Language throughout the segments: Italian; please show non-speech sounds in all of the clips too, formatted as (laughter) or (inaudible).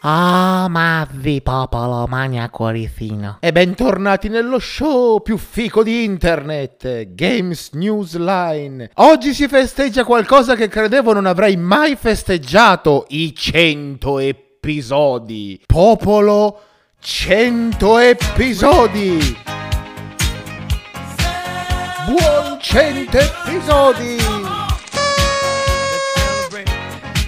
Amavi popolo maniaco rifino. E bentornati nello show più fico di internet, Games News Line. Oggi si festeggia qualcosa che credevo non avrei mai festeggiato, i 100 episodi. Popolo, 100 episodi. Buon 100 episodi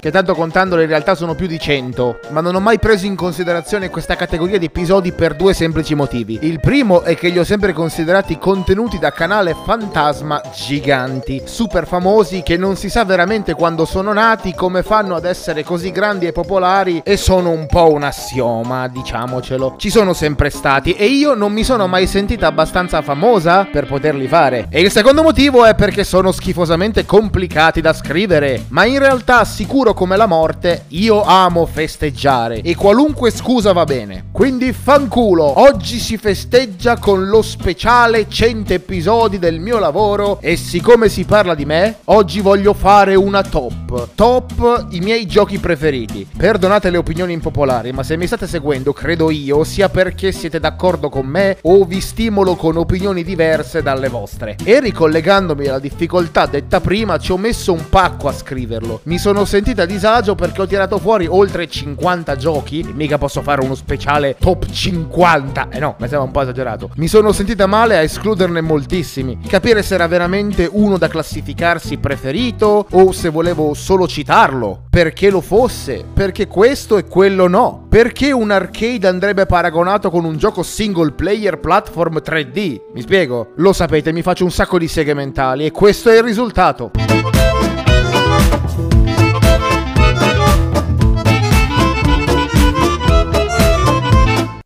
che tanto contandole in realtà sono più di 100, ma non ho mai preso in considerazione questa categoria di episodi per due semplici motivi. Il primo è che li ho sempre considerati contenuti da canale fantasma giganti, super famosi che non si sa veramente quando sono nati, come fanno ad essere così grandi e popolari e sono un po' un assioma, diciamocelo. Ci sono sempre stati e io non mi sono mai sentita abbastanza famosa per poterli fare. E il secondo motivo è perché sono schifosamente complicati da scrivere, ma in realtà sicuro duro come la morte, io amo festeggiare e qualunque scusa va bene. Quindi fanculo, oggi si festeggia con lo speciale 100 episodi del mio lavoro e siccome si parla di me, oggi voglio fare una top. Top i miei giochi preferiti. Perdonate le opinioni impopolari, ma se mi state seguendo, credo io, sia perché siete d'accordo con me o vi stimolo con opinioni diverse dalle vostre. E ricollegandomi alla difficoltà detta prima, ci ho messo un pacco a scriverlo. Mi sono sentita a disagio perché ho tirato fuori oltre 50 giochi. Mica posso fare uno speciale top 50. Eh no, mi sembra un po' esagerato. Mi sono sentita male a escluderne moltissimi. Capire se era veramente uno da classificarsi preferito o se volevo solo citarlo. Perché lo fosse. Perché questo e quello no. Perché un arcade andrebbe paragonato con un gioco single player platform 3D. Mi spiego? Lo sapete, mi faccio un sacco di seghe mentali e questo è il risultato.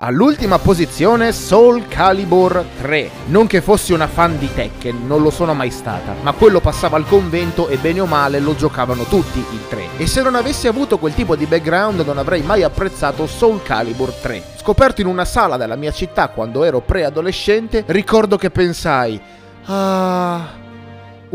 All'ultima posizione Soul Calibur 3. Non che fossi una fan di Tekken, non lo sono mai stata, ma quello passava al convento e bene o male lo giocavano tutti il 3. E se non avessi avuto quel tipo di background non avrei mai apprezzato Soul Calibur 3. Scoperto in una sala della mia città quando ero preadolescente, ricordo che pensai: "Ah,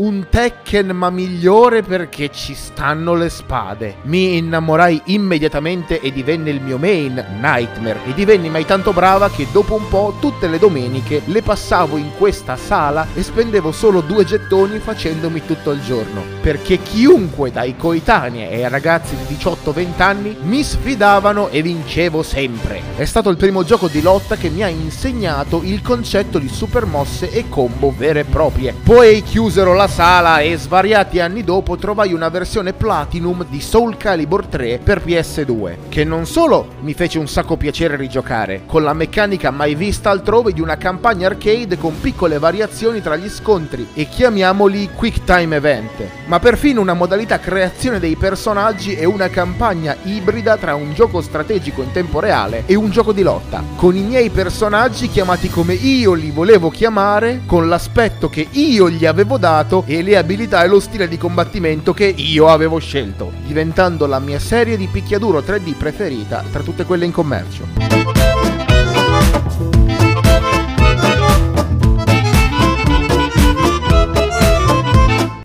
un Tekken ma migliore perché ci stanno le spade. Mi innamorai immediatamente e divenne il mio main, Nightmare, e divenni mai tanto brava che dopo un po' tutte le domeniche le passavo in questa sala e spendevo solo due gettoni facendomi tutto il giorno. Perché chiunque dai coetanei e ai ragazzi di 18-20 anni mi sfidavano e vincevo sempre. È stato il primo gioco di lotta che mi ha insegnato il concetto di super mosse e combo vere e proprie. Poi chiusero la sala e svariati anni dopo trovai una versione Platinum di Soul Calibur 3 per PS2, che non solo mi fece un sacco piacere rigiocare, con la meccanica mai vista altrove di una campagna arcade con piccole variazioni tra gli scontri e chiamiamoli Quick Time Event, ma perfino una modalità creazione dei personaggi e una campagna ibrida tra un gioco strategico in tempo reale e un gioco di lotta, con i miei personaggi chiamati come io li volevo chiamare, con l'aspetto che io gli avevo dato e le abilità e lo stile di combattimento che io avevo scelto, diventando la mia serie di picchiaduro 3D preferita tra tutte quelle in commercio.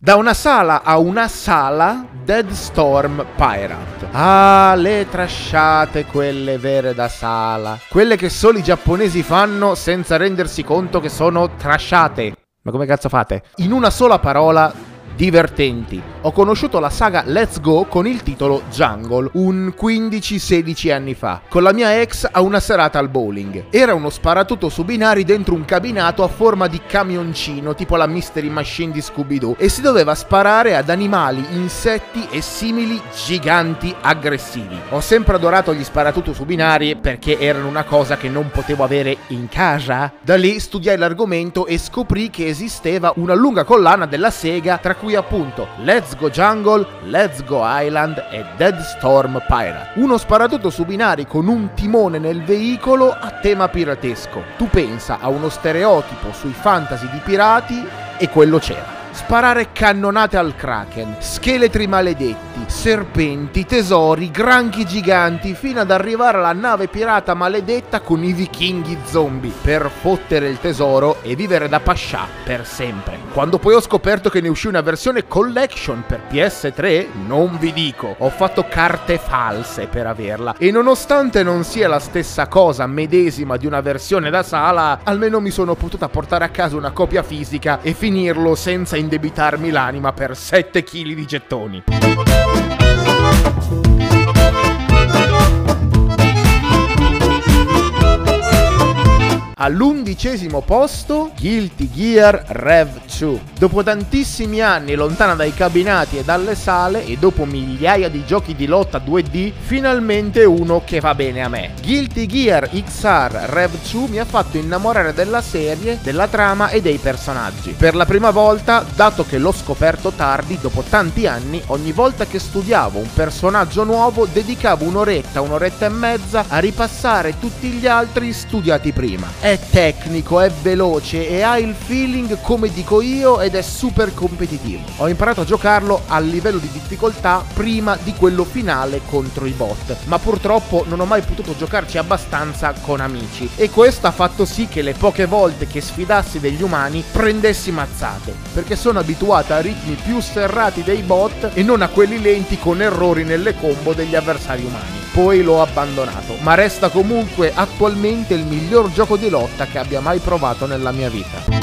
Da una sala a una sala, Dead Storm Pirate. Ah, le trasciate quelle vere da sala. Quelle che solo i giapponesi fanno senza rendersi conto che sono trasciate. Ma come cazzo fate? In una sola parola, divertenti. Ho conosciuto la saga Let's Go con il titolo Jungle un 15-16 anni fa, con la mia ex a una serata al bowling. Era uno sparatutto su binari dentro un cabinato a forma di camioncino, tipo la Mystery Machine di Scooby-Doo, e si doveva sparare ad animali, insetti e simili giganti aggressivi. Ho sempre adorato gli sparatutto su binari perché erano una cosa che non potevo avere in casa. Da lì studiai l'argomento e scoprì che esisteva una lunga collana della Sega, tra cui appunto Let's Go Jungle, Let's Go Island e Dead Storm Pirate. Uno sparatutto su binari con un timone nel veicolo a tema piratesco. Tu pensa a uno stereotipo sui fantasy di pirati e quello c'era. Sparare cannonate al kraken, scheletri maledetti, serpenti, tesori, granchi giganti, fino ad arrivare alla nave pirata maledetta con i vichinghi zombie, per fottere il tesoro e vivere da pascià per sempre. Quando poi ho scoperto che ne uscì una versione collection per PS3, non vi dico, ho fatto carte false per averla e nonostante non sia la stessa cosa medesima di una versione da sala, almeno mi sono potuta portare a casa una copia fisica e finirlo senza indebitarmi l'anima per 7 kg di gettoni. All'undicesimo posto, Guilty Gear Rev 2. Dopo tantissimi anni lontana dai cabinati e dalle sale e dopo migliaia di giochi di lotta 2D, finalmente uno che va bene a me. Guilty Gear XR Rev 2 mi ha fatto innamorare della serie, della trama e dei personaggi. Per la prima volta, dato che l'ho scoperto tardi, dopo tanti anni, ogni volta che studiavo un personaggio nuovo, dedicavo un'oretta, un'oretta e mezza a ripassare tutti gli altri studiati prima è tecnico, è veloce e ha il feeling come dico io ed è super competitivo. Ho imparato a giocarlo a livello di difficoltà prima di quello finale contro i bot, ma purtroppo non ho mai potuto giocarci abbastanza con amici e questo ha fatto sì che le poche volte che sfidassi degli umani prendessi mazzate, perché sono abituato a ritmi più serrati dei bot e non a quelli lenti con errori nelle combo degli avversari umani. Poi l'ho abbandonato, ma resta comunque attualmente il miglior gioco di lotta che abbia mai provato nella mia vita.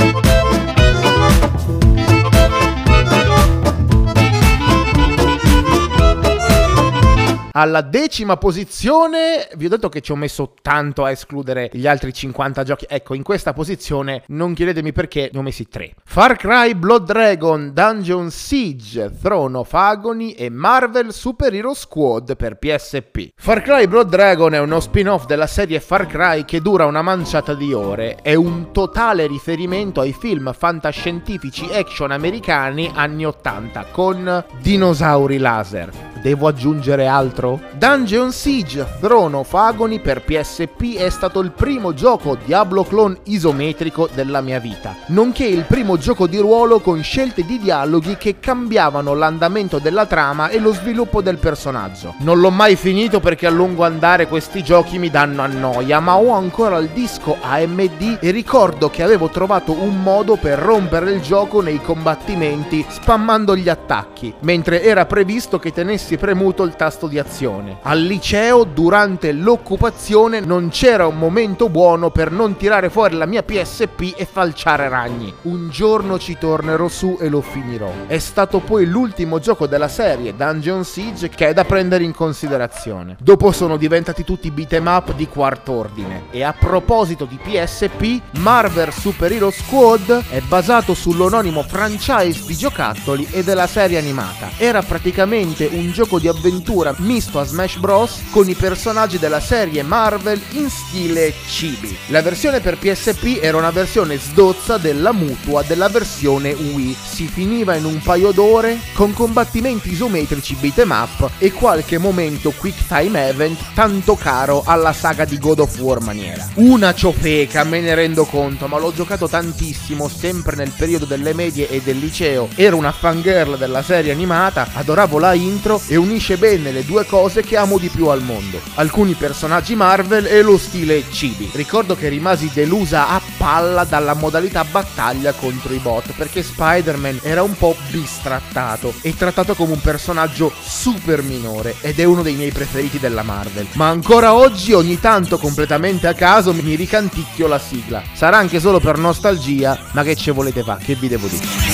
Alla decima posizione, vi ho detto che ci ho messo tanto a escludere gli altri 50 giochi. Ecco, in questa posizione non chiedetemi perché ne ho messi 3. Far Cry Blood Dragon, Dungeon Siege, Throne of Agony e Marvel Super Hero Squad per PSP. Far Cry Blood Dragon è uno spin-off della serie Far Cry che dura una manciata di ore. È un totale riferimento ai film fantascientifici action americani anni 80 con dinosauri laser. Devo aggiungere altro? Dungeon Siege Throne of Agony per PSP è stato il primo gioco Diablo clone isometrico della mia vita, nonché il primo gioco di ruolo con scelte di dialoghi che cambiavano l'andamento della trama e lo sviluppo del personaggio. Non l'ho mai finito perché a lungo andare questi giochi mi danno a noia, ma ho ancora il disco AMD e ricordo che avevo trovato un modo per rompere il gioco nei combattimenti spammando gli attacchi, mentre era previsto che tenessi avessi premuto il tasto di azione. Al liceo, durante l'occupazione, non c'era un momento buono per non tirare fuori la mia PSP e falciare ragni. Un giorno ci tornerò su e lo finirò. È stato poi l'ultimo gioco della serie, Dungeon Siege, che è da prendere in considerazione. Dopo sono diventati tutti beat'em up di quarto ordine. E a proposito di PSP, Marvel Super Hero Squad è basato sull'anonimo franchise di giocattoli e della serie animata. Era praticamente un gioco gioco di avventura misto a Smash Bros. con i personaggi della serie Marvel in stile chibi. La versione per PSP era una versione sdozza della mutua della versione Wii. Si finiva in un paio d'ore con combattimenti isometrici beat'em up e qualche momento quick time event tanto caro alla saga di God of War maniera. Una ciofeca, me ne rendo conto, ma l'ho giocato tantissimo sempre nel periodo delle medie e del liceo. Ero una fangirl della serie animata, adoravo la intro e unisce bene le due cose che amo di più al mondo. Alcuni personaggi Marvel e lo stile cibi. Ricordo che rimasi delusa a palla dalla modalità battaglia contro i bot perché Spider-Man era un po' bistrattato e trattato come un personaggio super minore ed è uno dei miei preferiti della Marvel. Ma ancora oggi ogni tanto completamente a caso mi ricanticchio la sigla. Sarà anche solo per nostalgia, ma che ce volete fa? Che vi devo dire?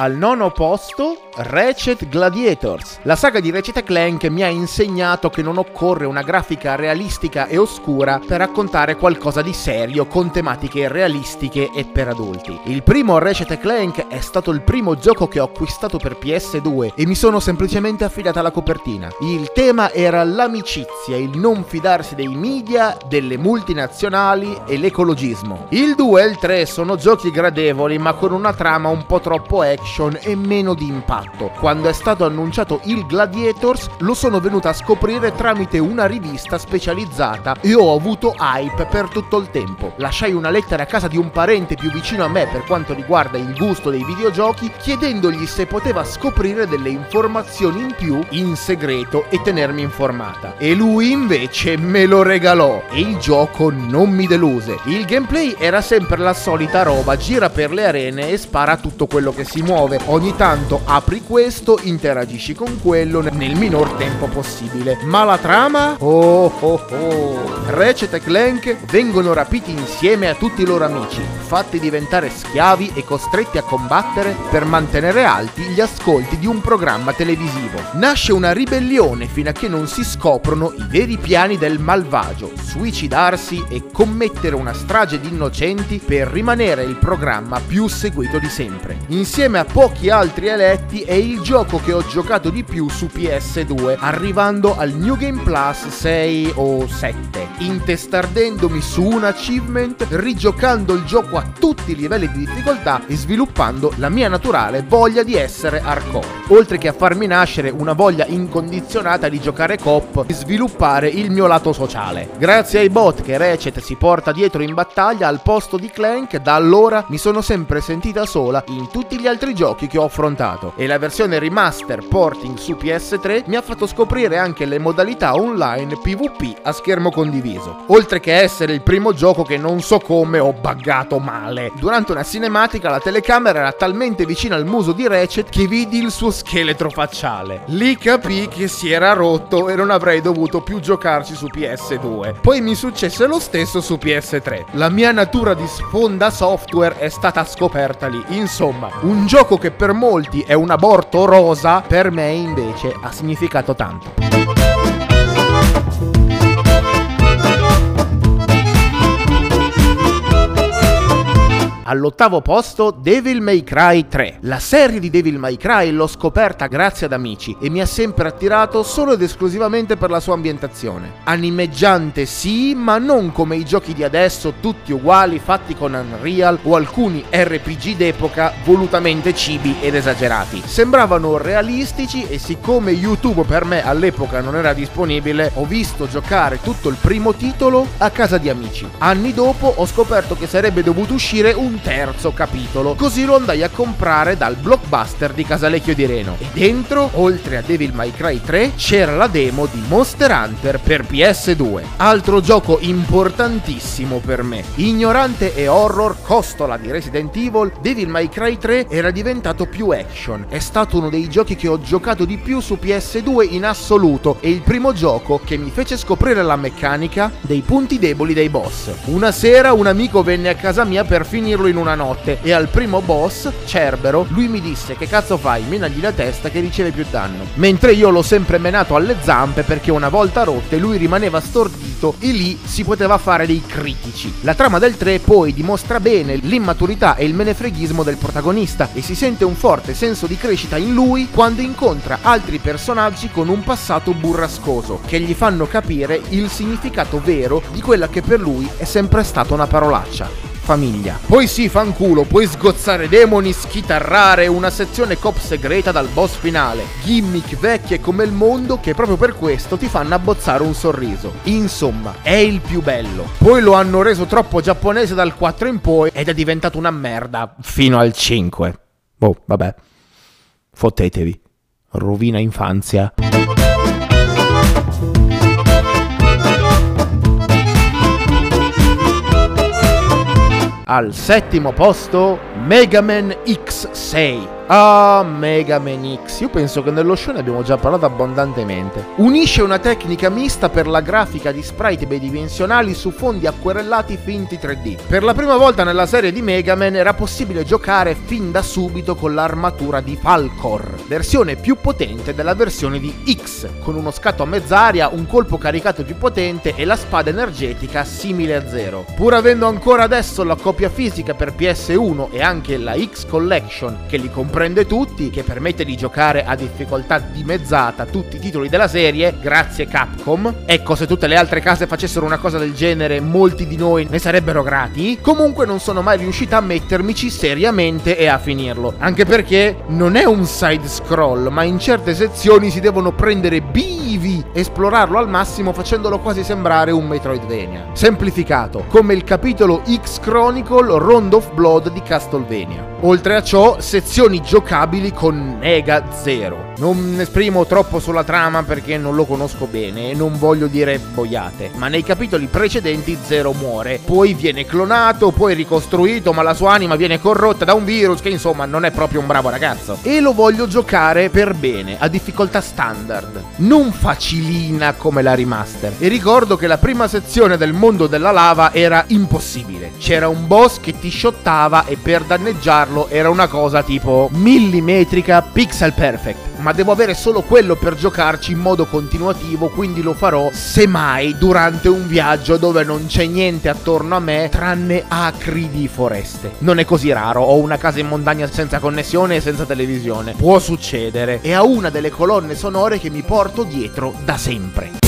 Al nono posto, Ratchet Gladiators. La saga di Ratchet Clank mi ha insegnato che non occorre una grafica realistica e oscura per raccontare qualcosa di serio con tematiche realistiche e per adulti. Il primo Ratchet Clank è stato il primo gioco che ho acquistato per PS2 e mi sono semplicemente affidato alla copertina. Il tema era l'amicizia, il non fidarsi dei media, delle multinazionali e l'ecologismo. Il 2 e il 3 sono giochi gradevoli ma con una trama un po' troppo action e meno di impatto fatto. Quando è stato annunciato il Gladiators lo sono venuta a scoprire tramite una rivista specializzata e ho avuto hype per tutto il tempo. Lasciai una lettera a casa di un parente più vicino a me per quanto riguarda il gusto dei videogiochi chiedendogli se poteva scoprire delle informazioni in più in segreto e tenermi informata. E lui invece me lo regalò e il gioco non mi deluse. Il gameplay era sempre la solita roba, gira per le arene e spara tutto quello che si muove. Ogni tanto apri di questo, interagisci con quello nel minor tempo possibile. Ma la trama? Oh oh oh! Ratchet e Clank vengono rapiti insieme a tutti i loro amici, fatti diventare schiavi e costretti a combattere per mantenere alti gli ascolti di un programma televisivo. Nasce una ribellione fino a che non si scoprono i veri piani del malvagio, suicidarsi e commettere una strage di innocenti per rimanere il programma più seguito di sempre. Insieme a pochi altri eletti è il gioco che ho giocato di più su PS2, arrivando al New Game Plus 6 o 7, intestardendomi su un achievement, rigiocando il gioco a tutti i livelli di difficoltà e sviluppando la mia naturale voglia di essere hardcore, oltre che a farmi nascere una voglia incondizionata di giocare cop e sviluppare il mio lato sociale. Grazie ai bot che Ratchet si porta dietro in battaglia al posto di Clank, da allora mi sono sempre sentita sola in tutti gli altri giochi che ho affrontato e la versione remaster porting su PS3 mi ha fatto scoprire anche le modalità online PvP a schermo condiviso, oltre che essere il primo gioco che non so come ho buggato male. Durante una cinematica la telecamera era talmente vicina al muso di Ratchet che vidi il suo scheletro facciale. Lì capì che si era rotto e non avrei dovuto più giocarci su PS2. Poi mi successe lo stesso su PS3. La mia natura di sfonda software è stata scoperta lì. Insomma, un gioco che per molti è una aborto rosa per me invece ha significato tanto. All'ottavo posto Devil May Cry 3. La serie di Devil May Cry l'ho scoperta grazie ad amici e mi ha sempre attirato solo ed esclusivamente per la sua ambientazione. Animeggiante sì, ma non come i giochi di adesso tutti uguali fatti con Unreal o alcuni RPG d'epoca volutamente cibi ed esagerati. Sembravano realistici e siccome YouTube per me all'epoca non era disponibile, ho visto giocare tutto il primo titolo a casa di amici. Anni dopo ho scoperto che sarebbe dovuto uscire un terzo capitolo. Così lo andai a comprare dal blockbuster di Casalecchio di Reno. E dentro, oltre a Devil May Cry 3, c'era la demo di Monster Hunter per PS2. Altro gioco importantissimo per me. Ignorante e horror, costola di Resident Evil, Devil May Cry 3 era diventato più action. È stato uno dei giochi che ho giocato di più su PS2 in assoluto e il primo gioco che mi fece scoprire la meccanica dei punti deboli dei boss. Una sera un amico venne a casa mia per finirlo in una notte e al primo boss, Cerbero, lui mi disse che cazzo fai, menagli la testa che riceve più danno. Mentre io l'ho sempre menato alle zampe perché una volta rotte lui rimaneva stordito e lì si poteva fare dei critici. La trama del 3 poi dimostra bene l'immaturità e il menefreghismo del protagonista e si sente un forte senso di crescita in lui quando incontra altri personaggi con un passato burrascoso che gli fanno capire il significato vero di quella che per lui è sempre stata una parolaccia famiglia. Poi sì, fanculo, puoi sgozzare demoni, schitarrare, una sezione cop segreta dal boss finale, gimmick vecchie come il mondo che proprio per questo ti fanno abbozzare un sorriso. Insomma, è il più bello. Poi lo hanno reso troppo giapponese dal 4 in poi ed è diventato una merda fino al 5. Boh, vabbè. Fottetevi. Rovina infanzia. Al settimo posto Mega Man X6. Ah, Mega Man X. Io penso che nello show ne abbiamo già parlato abbondantemente. Unisce una tecnica mista per la grafica di sprite bidimensionali su fondi acquerellati finti 3D. Per la prima volta nella serie di Mega Man era possibile giocare fin da subito con l'armatura di Falcor, versione più potente della versione di X, con uno scatto a mezz'aria, un colpo caricato più potente e la spada energetica simile a zero. Pur avendo ancora adesso la copia fisica per PS1 e anche la X Collection che li comprende tutti, che permette di giocare a difficoltà dimezzata tutti i titoli della serie, grazie Capcom. Ecco, se tutte le altre case facessero una cosa del genere, molti di noi ne sarebbero grati. Comunque non sono mai riuscita a mettermici seriamente e a finirlo. Anche perché non è un side scroll, ma in certe sezioni si devono prendere bivi, esplorarlo al massimo facendolo quasi sembrare un Metroidvania. Semplificato, come il capitolo X Chronicle Round of Blood di Castlevania. Oltre a ciò, sezioni giocabili con Nega Zero. Non esprimo troppo sulla trama perché non lo conosco bene e non voglio dire boiate, ma nei capitoli precedenti Zero muore, poi viene clonato, poi ricostruito, ma la sua anima viene corrotta da un virus che insomma non è proprio un bravo ragazzo. E lo voglio giocare per bene, a difficoltà standard, non facilina come la remaster. E ricordo che la prima sezione del mondo della lava era impossibile. C'era un boss che ti shottava e per danneggiarlo era una cosa tipo millimetrica pixel perfect ma devo avere solo quello per giocarci in modo continuativo, quindi lo farò semmai durante un viaggio dove non c'è niente attorno a me tranne acri di foreste. Non è così raro, ho una casa in montagna senza connessione e senza televisione. Può succedere e ha una delle colonne sonore che mi porto dietro da sempre.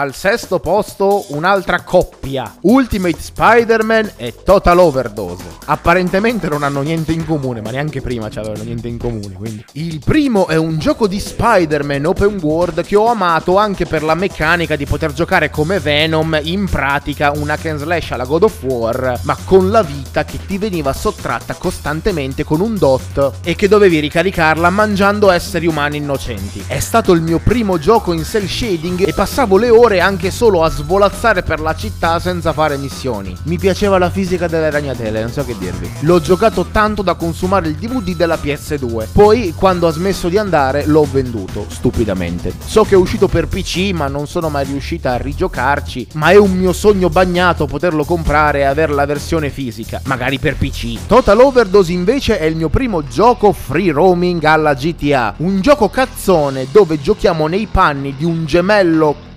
Al sesto posto un'altra coppia, Ultimate Spider-Man e Total Overdose. Apparentemente non hanno niente in comune, ma neanche prima c'avevano niente in comune, quindi. Il primo è un gioco di Spider-Man open world che ho amato anche per la meccanica di poter giocare come Venom, in pratica una hack and slash alla God of War, ma con la vita che ti veniva sottratta costantemente con un dot e che dovevi ricaricarla mangiando esseri umani innocenti. È stato il mio primo gioco in cell shading e passavo le ore ore anche solo a svolazzare per la città senza fare missioni. Mi piaceva la fisica delle ragnatele, non so che dirvi. L'ho giocato tanto da consumare il DVD della PS2. Poi, quando ha smesso di andare, l'ho venduto, stupidamente. So che è uscito per PC, ma non sono mai riuscita a rigiocarci. Ma è un mio sogno bagnato poterlo comprare e avere la versione fisica, magari per PC. Total Overdose invece è il mio primo gioco free roaming alla GTA. Un gioco cazzone dove giochiamo nei panni di un gemello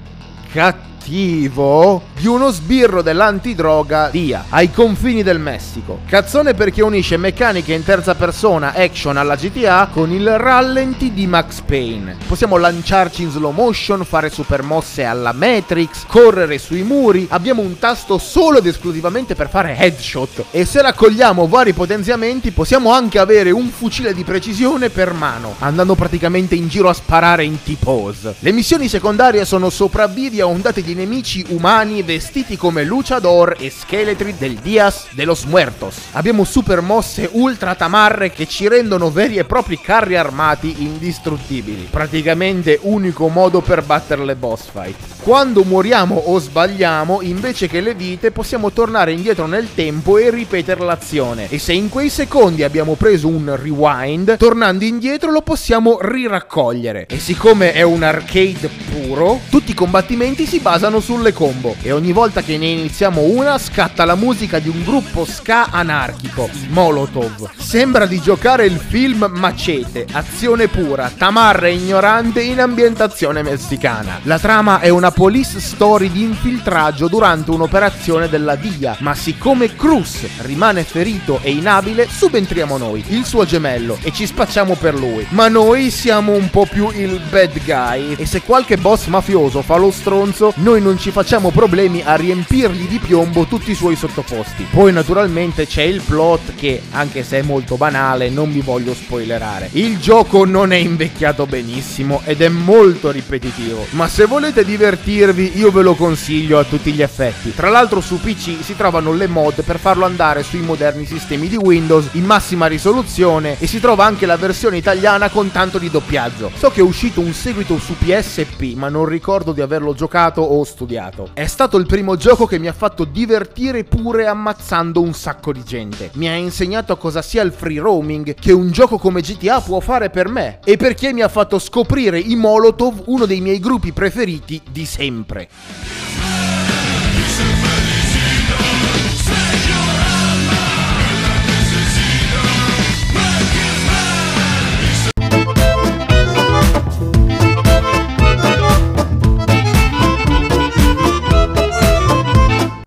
got cattivo di uno sbirro dell'antidroga DIA ai confini del Messico. Cazzone perché unisce meccaniche in terza persona action alla GTA con il rallenti di Max Payne. Possiamo lanciarci in slow motion, fare super mosse alla Matrix, correre sui muri. Abbiamo un tasto solo ed esclusivamente per fare headshot e se raccogliamo vari potenziamenti possiamo anche avere un fucile di precisione per mano, andando praticamente in giro a sparare in T-pose. Le missioni secondarie sono sopravvivi a ondate di nemici umani vestiti come luchador e scheletri del Dias de los Muertos. Abbiamo super mosse ultra tamarre che ci rendono veri e propri carri armati indistruttibili. Praticamente unico modo per battere le boss fight. Quando moriamo o sbagliamo, invece che le vite, possiamo tornare indietro nel tempo e ripetere l'azione. E se in quei secondi abbiamo preso un rewind, tornando indietro lo possiamo riraccogliere. E siccome è un arcade puro, tutti i combattimenti si basano sulle combo. E ogni volta che ne iniziamo una, scatta la musica di un gruppo ska anarchico, Molotov. Sembra di giocare il film Macete, azione pura, tamarra e ignorante in ambientazione messicana. La trama è una police story di infiltraggio durante un'operazione della DIA, ma siccome Cruz rimane ferito e inabile, subentriamo noi, il suo gemello, e ci spacciamo per lui. Ma noi siamo un po' più il bad guy, e se qualche boss mafioso fa lo stronzo, noi noi non ci facciamo problemi a riempirgli di piombo tutti i suoi sottoposti. Poi naturalmente c'è il plot che, anche se è molto banale, non vi voglio spoilerare. Il gioco non è invecchiato benissimo ed è molto ripetitivo, ma se volete divertirvi io ve lo consiglio a tutti gli effetti. Tra l'altro su PC si trovano le mod per farlo andare sui moderni sistemi di Windows in massima risoluzione e si trova anche la versione italiana con tanto di doppiaggio. So che è uscito un seguito su PSP, ma non ricordo di averlo giocato o studiato. È stato il primo gioco che mi ha fatto divertire pure ammazzando un sacco di gente. Mi ha insegnato cosa sia il free roaming, che un gioco come GTA può fare per me, e perché mi ha fatto scoprire i Molotov, uno dei miei gruppi preferiti di sempre.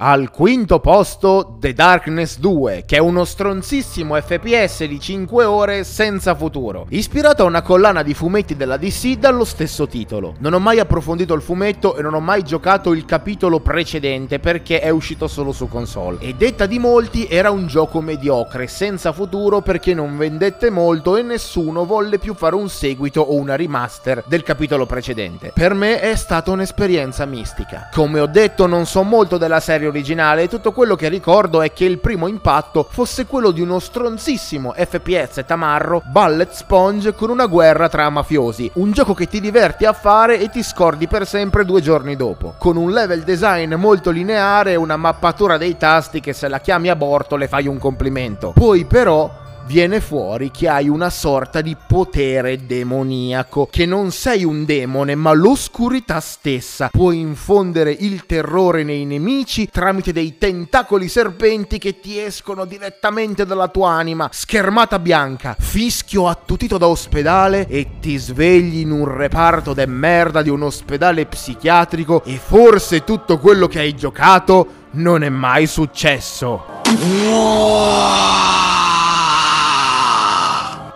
Al quinto posto The Darkness 2, che è uno stronzissimo FPS di 5 ore senza futuro, ispirato a una collana di fumetti della DC dallo stesso titolo. Non ho mai approfondito il fumetto e non ho mai giocato il capitolo precedente perché è uscito solo su console. E detta di molti era un gioco mediocre, senza futuro perché non vendette molto e nessuno volle più fare un seguito o una remaster del capitolo precedente. Per me è stata un'esperienza mistica. Come ho detto non so molto della serie originale e tutto quello che ricordo è che il primo impatto fosse quello di uno stronzissimo FPS tamarro Bullet Sponge con una guerra tra mafiosi, un gioco che ti diverti a fare e ti scordi per sempre due giorni dopo, con un level design molto lineare e una mappatura dei tasti che se la chiami aborto le fai un complimento. Poi però viene fuori che hai una sorta di potere demoniaco, che non sei un demone, ma l'oscurità stessa. Puoi infondere il terrore nei nemici tramite dei tentacoli serpenti che ti escono direttamente dalla tua anima. Schermata bianca, fischio attutito da ospedale e ti svegli in un reparto de merda di un ospedale psichiatrico e forse tutto quello che hai giocato non è mai successo.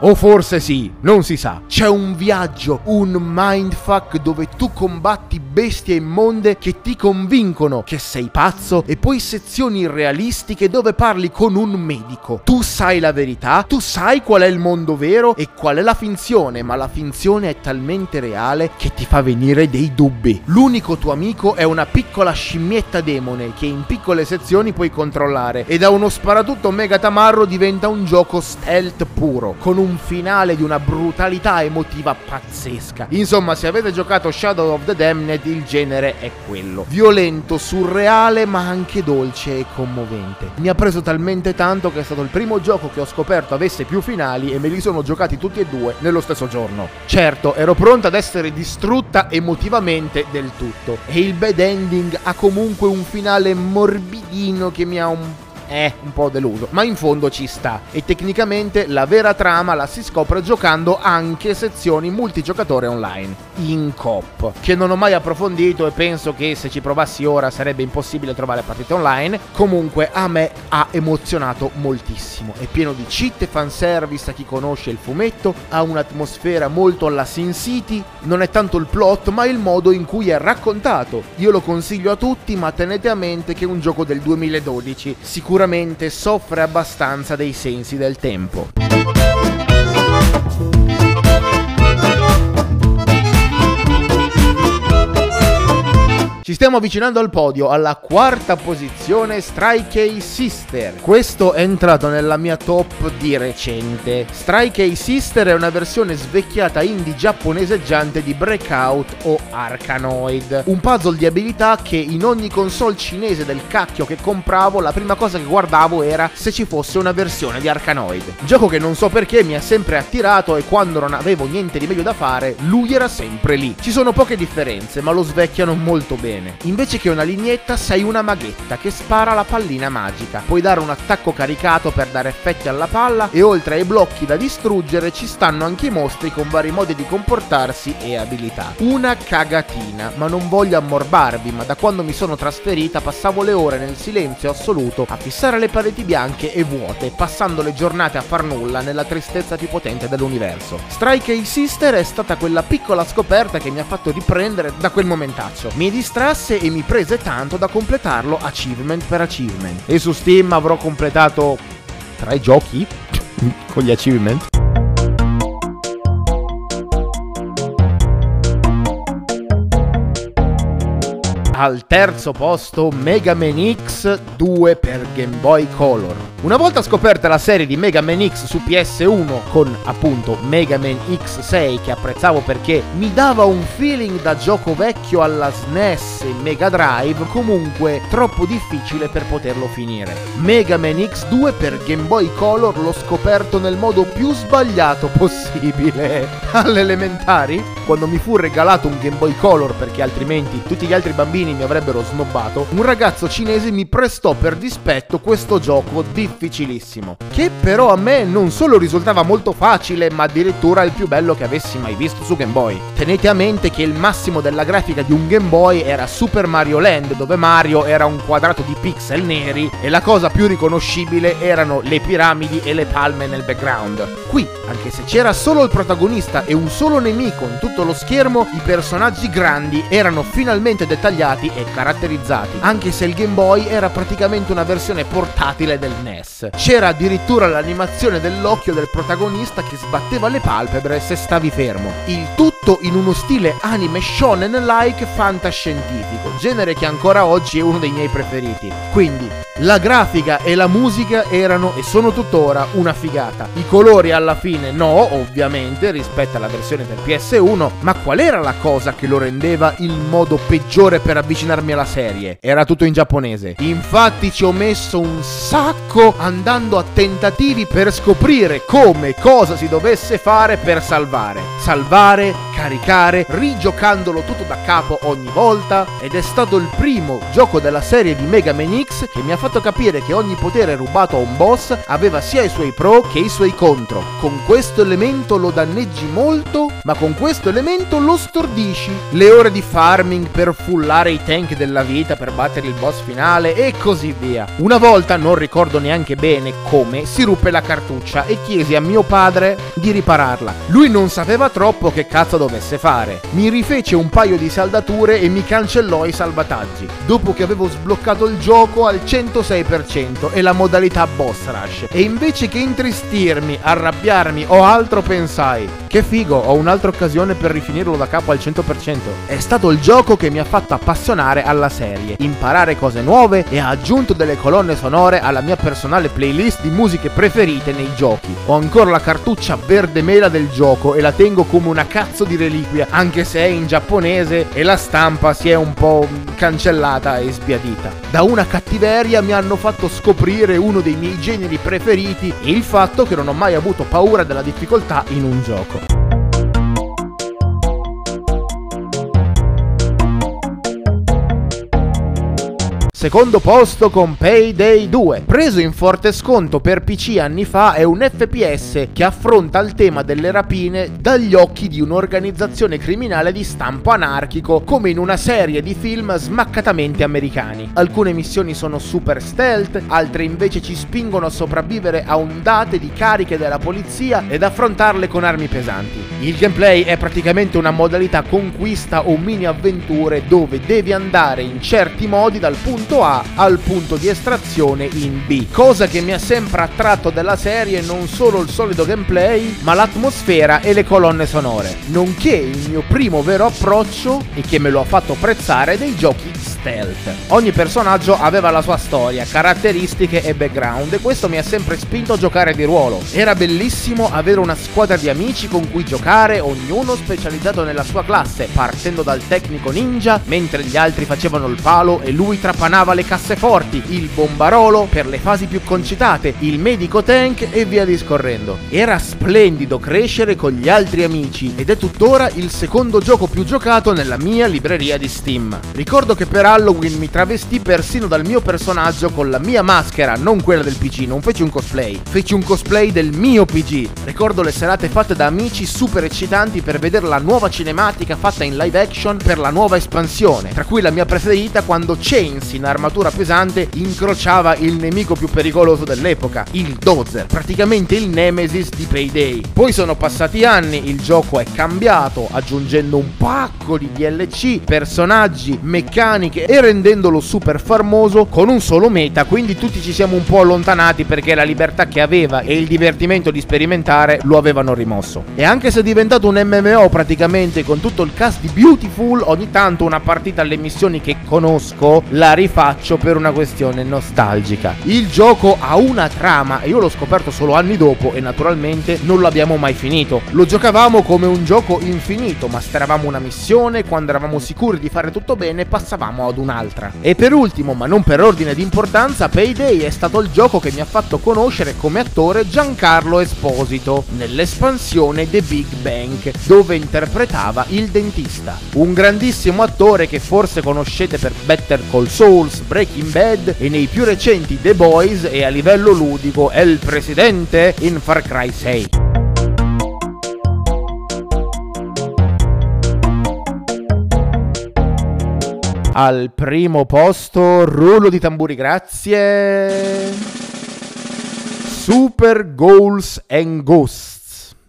O forse sì, non si sa. C'è un viaggio, un mindfuck dove tu combatti bestie immonde che ti convincono che sei pazzo e poi sezioni realistiche dove parli con un medico. Tu sai la verità, tu sai qual è il mondo vero e qual è la finzione, ma la finzione è talmente reale che ti fa venire dei dubbi. L'unico tuo amico è una piccola scimmietta demone che in piccole sezioni puoi controllare e da uno sparatutto mega tamarro diventa un gioco stealth puro, con un un finale di una brutalità emotiva pazzesca. Insomma, se avete giocato Shadow of the Damned, il genere è quello. Violento, surreale, ma anche dolce e commovente. Mi ha preso talmente tanto che è stato il primo gioco che ho scoperto avesse più finali e me li sono giocati tutti e due nello stesso giorno. Certo, ero pronta ad essere distrutta emotivamente del tutto. E il bad ending ha comunque un finale morbidino che mi ha un è un po' deluso, ma in fondo ci sta. E tecnicamente la vera trama la si scopre giocando anche sezioni multigiocatore online, in coop, che non ho mai approfondito e penso che se ci provassi ora sarebbe impossibile trovare partite online. Comunque a me ha emozionato moltissimo, è pieno di cheat e fanservice a chi conosce il fumetto, ha un'atmosfera molto alla Sin City, non è tanto il plot ma il modo in cui è raccontato. Io lo consiglio a tutti ma tenete a mente che è un gioco del 2012, sicuramente sicuramente soffre abbastanza dei sensi del tempo. Ci stiamo avvicinando al podio, alla quarta posizione Strike A Sister. Questo è entrato nella mia top di recente. Strike A Sister è una versione svecchiata indie giapponeseggiante di Breakout o Arkanoid. Un puzzle di abilità che in ogni console cinese del cacchio che compravo la prima cosa che guardavo era se ci fosse una versione di Arkanoid. Gioco che non so perché mi ha sempre attirato e quando non avevo niente di meglio da fare, lui era sempre lì. Ci sono poche differenze, ma lo svecchiano molto bene bene. Invece che una lignetta sei una maghetta che spara la pallina magica. Puoi dare un attacco caricato per dare effetti alla palla e oltre ai blocchi da distruggere ci stanno anche i mostri con vari modi di comportarsi e abilità. Una cagatina, ma non voglio ammorbarvi, ma da quando mi sono trasferita passavo le ore nel silenzio assoluto a fissare le pareti bianche e vuote, passando le giornate a far nulla nella tristezza più potente dell'universo. Strike Sister è stata quella piccola scoperta che mi ha fatto riprendere da quel momentaccio. Mi distrasse e mi prese tanto da completarlo achievement per achievement. E su Steam avrò completato tre giochi (laughs) con gli achievement. Al terzo posto Mega Man X 2 per Game Boy Color. Una volta scoperta la serie di Mega Man X su PS1 con appunto Mega Man X6 che apprezzavo perché mi dava un feeling da gioco vecchio alla SNES e Mega Drive comunque troppo difficile per poterlo finire. Mega Man X2 per Game Boy Color l'ho scoperto nel modo più sbagliato possibile. (laughs) Alle elementari, quando mi fu regalato un Game Boy Color perché altrimenti tutti gli altri bambini mi avrebbero snobbato, un ragazzo cinese mi prestò per dispetto questo gioco di difficilissimo, che però a me non solo risultava molto facile, ma addirittura il più bello che avessi mai visto su Game Boy. Tenete a mente che il massimo della grafica di un Game Boy era Super Mario Land, dove Mario era un quadrato di pixel neri e la cosa più riconoscibile erano le piramidi e le palme nel background. Qui, anche se c'era solo il protagonista e un solo nemico in tutto lo schermo, i personaggi grandi erano finalmente dettagliati e caratterizzati, anche se il Game Boy era praticamente una versione portatile del. NES. C'era addirittura l'animazione dell'occhio del protagonista che sbatteva le palpebre se stavi fermo. Il tutto in uno stile anime shonen-like fantascientifico, genere che ancora oggi è uno dei miei preferiti. Quindi, la grafica e la musica erano e sono tuttora una figata. I colori alla fine no, ovviamente, rispetto alla versione del PS1, ma qual era la cosa che lo rendeva il modo peggiore per avvicinarmi alla serie? Era tutto in giapponese. Infatti ci ho messo un sacco andando a tentativi per scoprire come cosa si dovesse fare per salvare. Salvare, caricare, rigiocandolo tutto da capo ogni volta ed è stato il primo gioco della serie di Mega Man X che mi ha fatto capire che ogni potere rubato a un boss aveva sia i suoi pro che i suoi contro. Con questo elemento lo danneggi molto, ma con questo elemento lo stordisci. Le ore di farming per fullare i tank della vita per battere il boss finale e così via. Una volta, non ricordo neanche bene come, si ruppe la cartuccia e chiesi a mio padre di ripararla. Lui non sapeva troppo che cazzo dovesse fare. Mi rifece un paio di saldature e mi cancellò i salvataggi. Dopo che avevo sbloccato il gioco al 100 106% e la modalità boss rush. E invece che intristirmi, arrabbiarmi o altro pensai, che figo, ho un'altra occasione per rifinirlo da capo al 100%. È stato il gioco che mi ha fatto appassionare alla serie, imparare cose nuove e ha aggiunto delle colonne sonore alla mia personale playlist di musiche preferite nei giochi. Ho ancora la cartuccia verde mela del gioco e la tengo come una cazzo di reliquia, anche se è in giapponese e la stampa si è un po' cancellata e sbiadita. Da una cattiveria mi hanno fatto scoprire uno dei miei generi preferiti e il fatto che non ho mai avuto paura della difficoltà in un gioco. Secondo posto con Payday 2. Preso in forte sconto per PC anni fa, è un FPS che affronta il tema delle rapine dagli occhi di un'organizzazione criminale di stampo anarchico, come in una serie di film smaccatamente americani. Alcune missioni sono super stealth, altre invece ci spingono a sopravvivere a ondate di cariche della polizia ed affrontarle con armi pesanti. Il gameplay è praticamente una modalità conquista o mini avventure dove devi andare in certi modi dal punto A al punto di estrazione in B. Cosa che mi ha sempre attratto della serie non solo il solido gameplay, ma l'atmosfera e le colonne sonore, nonché il mio primo vero approccio e che me lo ha fatto apprezzare dei giochi stealth. Ogni personaggio aveva la sua storia, caratteristiche e background e questo mi ha sempre spinto a giocare di ruolo. Era bellissimo avere una squadra di amici con cui giocare, ognuno specializzato nella sua classe, partendo dal tecnico ninja, mentre gli altri facevano il palo e lui trapanava le casseforti, il bombarolo per le fasi più concitate, il medico tank e via discorrendo. Era splendido crescere con gli altri amici ed è tuttora il secondo gioco più giocato nella mia libreria di Steam. Ricordo che per Halloween mi travestì persino dal mio personaggio con la mia maschera, non quella del PG, non feci un cosplay, feci un cosplay del mio PG. Ricordo le serate fatte da amici super eccitanti per vedere la nuova cinematica fatta in live action per la nuova espansione, tra cui la mia preferita quando Chains in armatura pesante incrociava il nemico più pericoloso dell'epoca, il Dozer, praticamente il nemesis di Payday. Poi sono passati anni, il gioco è cambiato, aggiungendo un pacco di DLC, personaggi, meccaniche e rendendolo super famoso con un solo meta, quindi tutti ci siamo un po' allontanati perché la libertà che aveva e il divertimento di sperimentare lo avevano rimosso. E anche se è diventato un MMO praticamente con tutto il cast di Beautiful, ogni tanto una partita alle missioni che conosco la rifaccio per una questione nostalgica. Il gioco ha una trama e io l'ho scoperto solo anni dopo e naturalmente non l'abbiamo mai finito. Lo giocavamo come un gioco infinito, ma speravamo una missione, quando eravamo sicuri di fare tutto bene passavamo ad un'altra. E per ultimo, ma non per ordine di importanza, Payday è stato il gioco che mi ha fatto conoscere come attore Giancarlo Esposito nell'espansione The Big Bang, dove interpretava il dentista. Un grandissimo attore che forse conoscete per Better Call Souls, Breaking Bad e nei più recenti The Boys e a livello ludico è il presidente in Far Cry 6. Al primo posto, rullo di tamburi, grazie. Super Goals and Ghosts.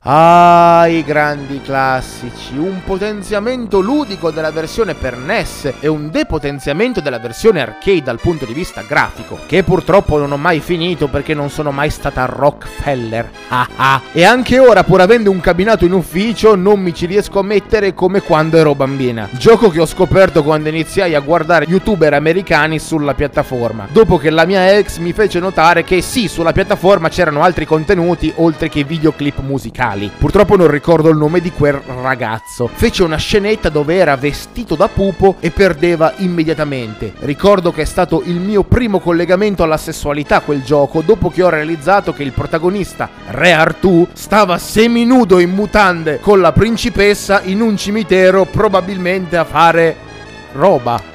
Ah, i grandi classici, un potenziamento ludico della versione per NES e un depotenziamento della versione arcade dal punto di vista grafico, che purtroppo non ho mai finito perché non sono mai stata Rockefeller. (laughs) Ah ah. E anche ora, pur avendo un cabinato in ufficio, non mi ci riesco a mettere come quando ero bambina. Gioco che ho scoperto quando iniziai a guardare youtuber americani sulla piattaforma, dopo che la mia ex mi fece notare che sì, sulla piattaforma c'erano altri contenuti oltre che videoclip musicali reali. Purtroppo non ricordo il nome di quel ragazzo. Fece una scenetta dove era vestito da pupo e perdeva immediatamente. Ricordo che è stato il mio primo collegamento alla sessualità quel gioco dopo che ho realizzato che il protagonista, Re Artù, stava seminudo in mutande con la principessa in un cimitero probabilmente a fare roba.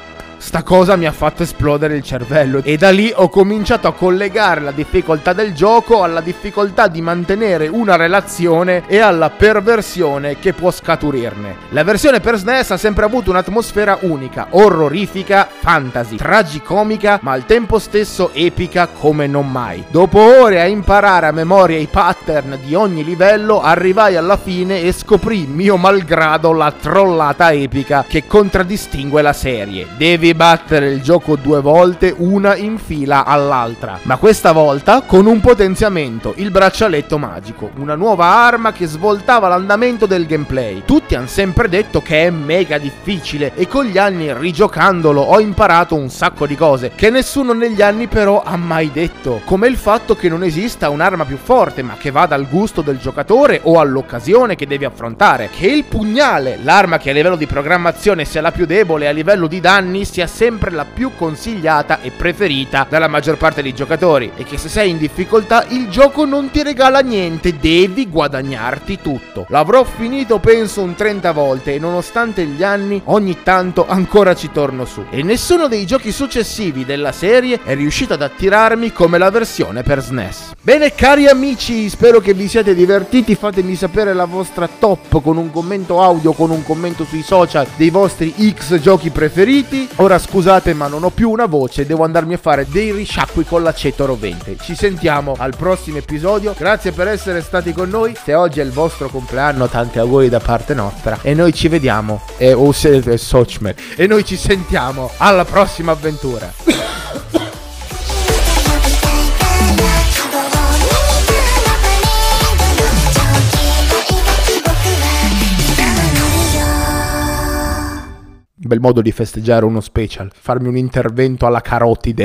Sta cosa mi ha fatto esplodere il cervello e da lì ho cominciato a collegare la difficoltà del gioco alla difficoltà di mantenere una relazione e alla perversione che può scaturirne. La versione per SNES ha sempre avuto un'atmosfera unica, orrorifica, fantasy, tragicomica, ma al tempo stesso epica come non mai. Dopo ore a imparare a memoria i pattern di ogni livello, arrivai alla fine e scoprì mio malgrado la trollata epica che contraddistingue la serie. Devi battere il gioco due volte, una in fila all'altra. Ma questa volta con un potenziamento, il braccialetto magico, una nuova arma che svoltava l'andamento del gameplay. Tutti hanno sempre detto che è mega difficile e con gli anni rigiocandolo ho imparato un sacco di cose che nessuno negli anni però ha mai detto, come il fatto che non esista un'arma più forte ma che vada al gusto del giocatore o all'occasione che devi affrontare, che il pugnale, l'arma che a livello di programmazione sia la più debole a livello di danni sia sempre la più consigliata e preferita dalla maggior parte dei giocatori e che se sei in difficoltà il gioco non ti regala niente, devi guadagnarti tutto. L'avrò finito penso un 30 volte e nonostante gli anni ogni tanto ancora ci torno su. E nessuno dei giochi successivi della serie è riuscito ad attirarmi come la versione per SNES. Bene cari amici, spero che vi siate divertiti, fatemi sapere la vostra top con un commento audio, con un commento sui social dei vostri X giochi preferiti. Ora Ora scusate ma non ho più una voce, devo andarmi a fare dei risciacqui con l'aceto rovente. Ci sentiamo al prossimo episodio, grazie per essere stati con noi. Se oggi è il vostro compleanno, tanti auguri da parte nostra. E noi ci vediamo, e, o siete Sochmer, e noi ci sentiamo alla prossima avventura. Bel modo di festeggiare uno special, farmi un intervento alla carotide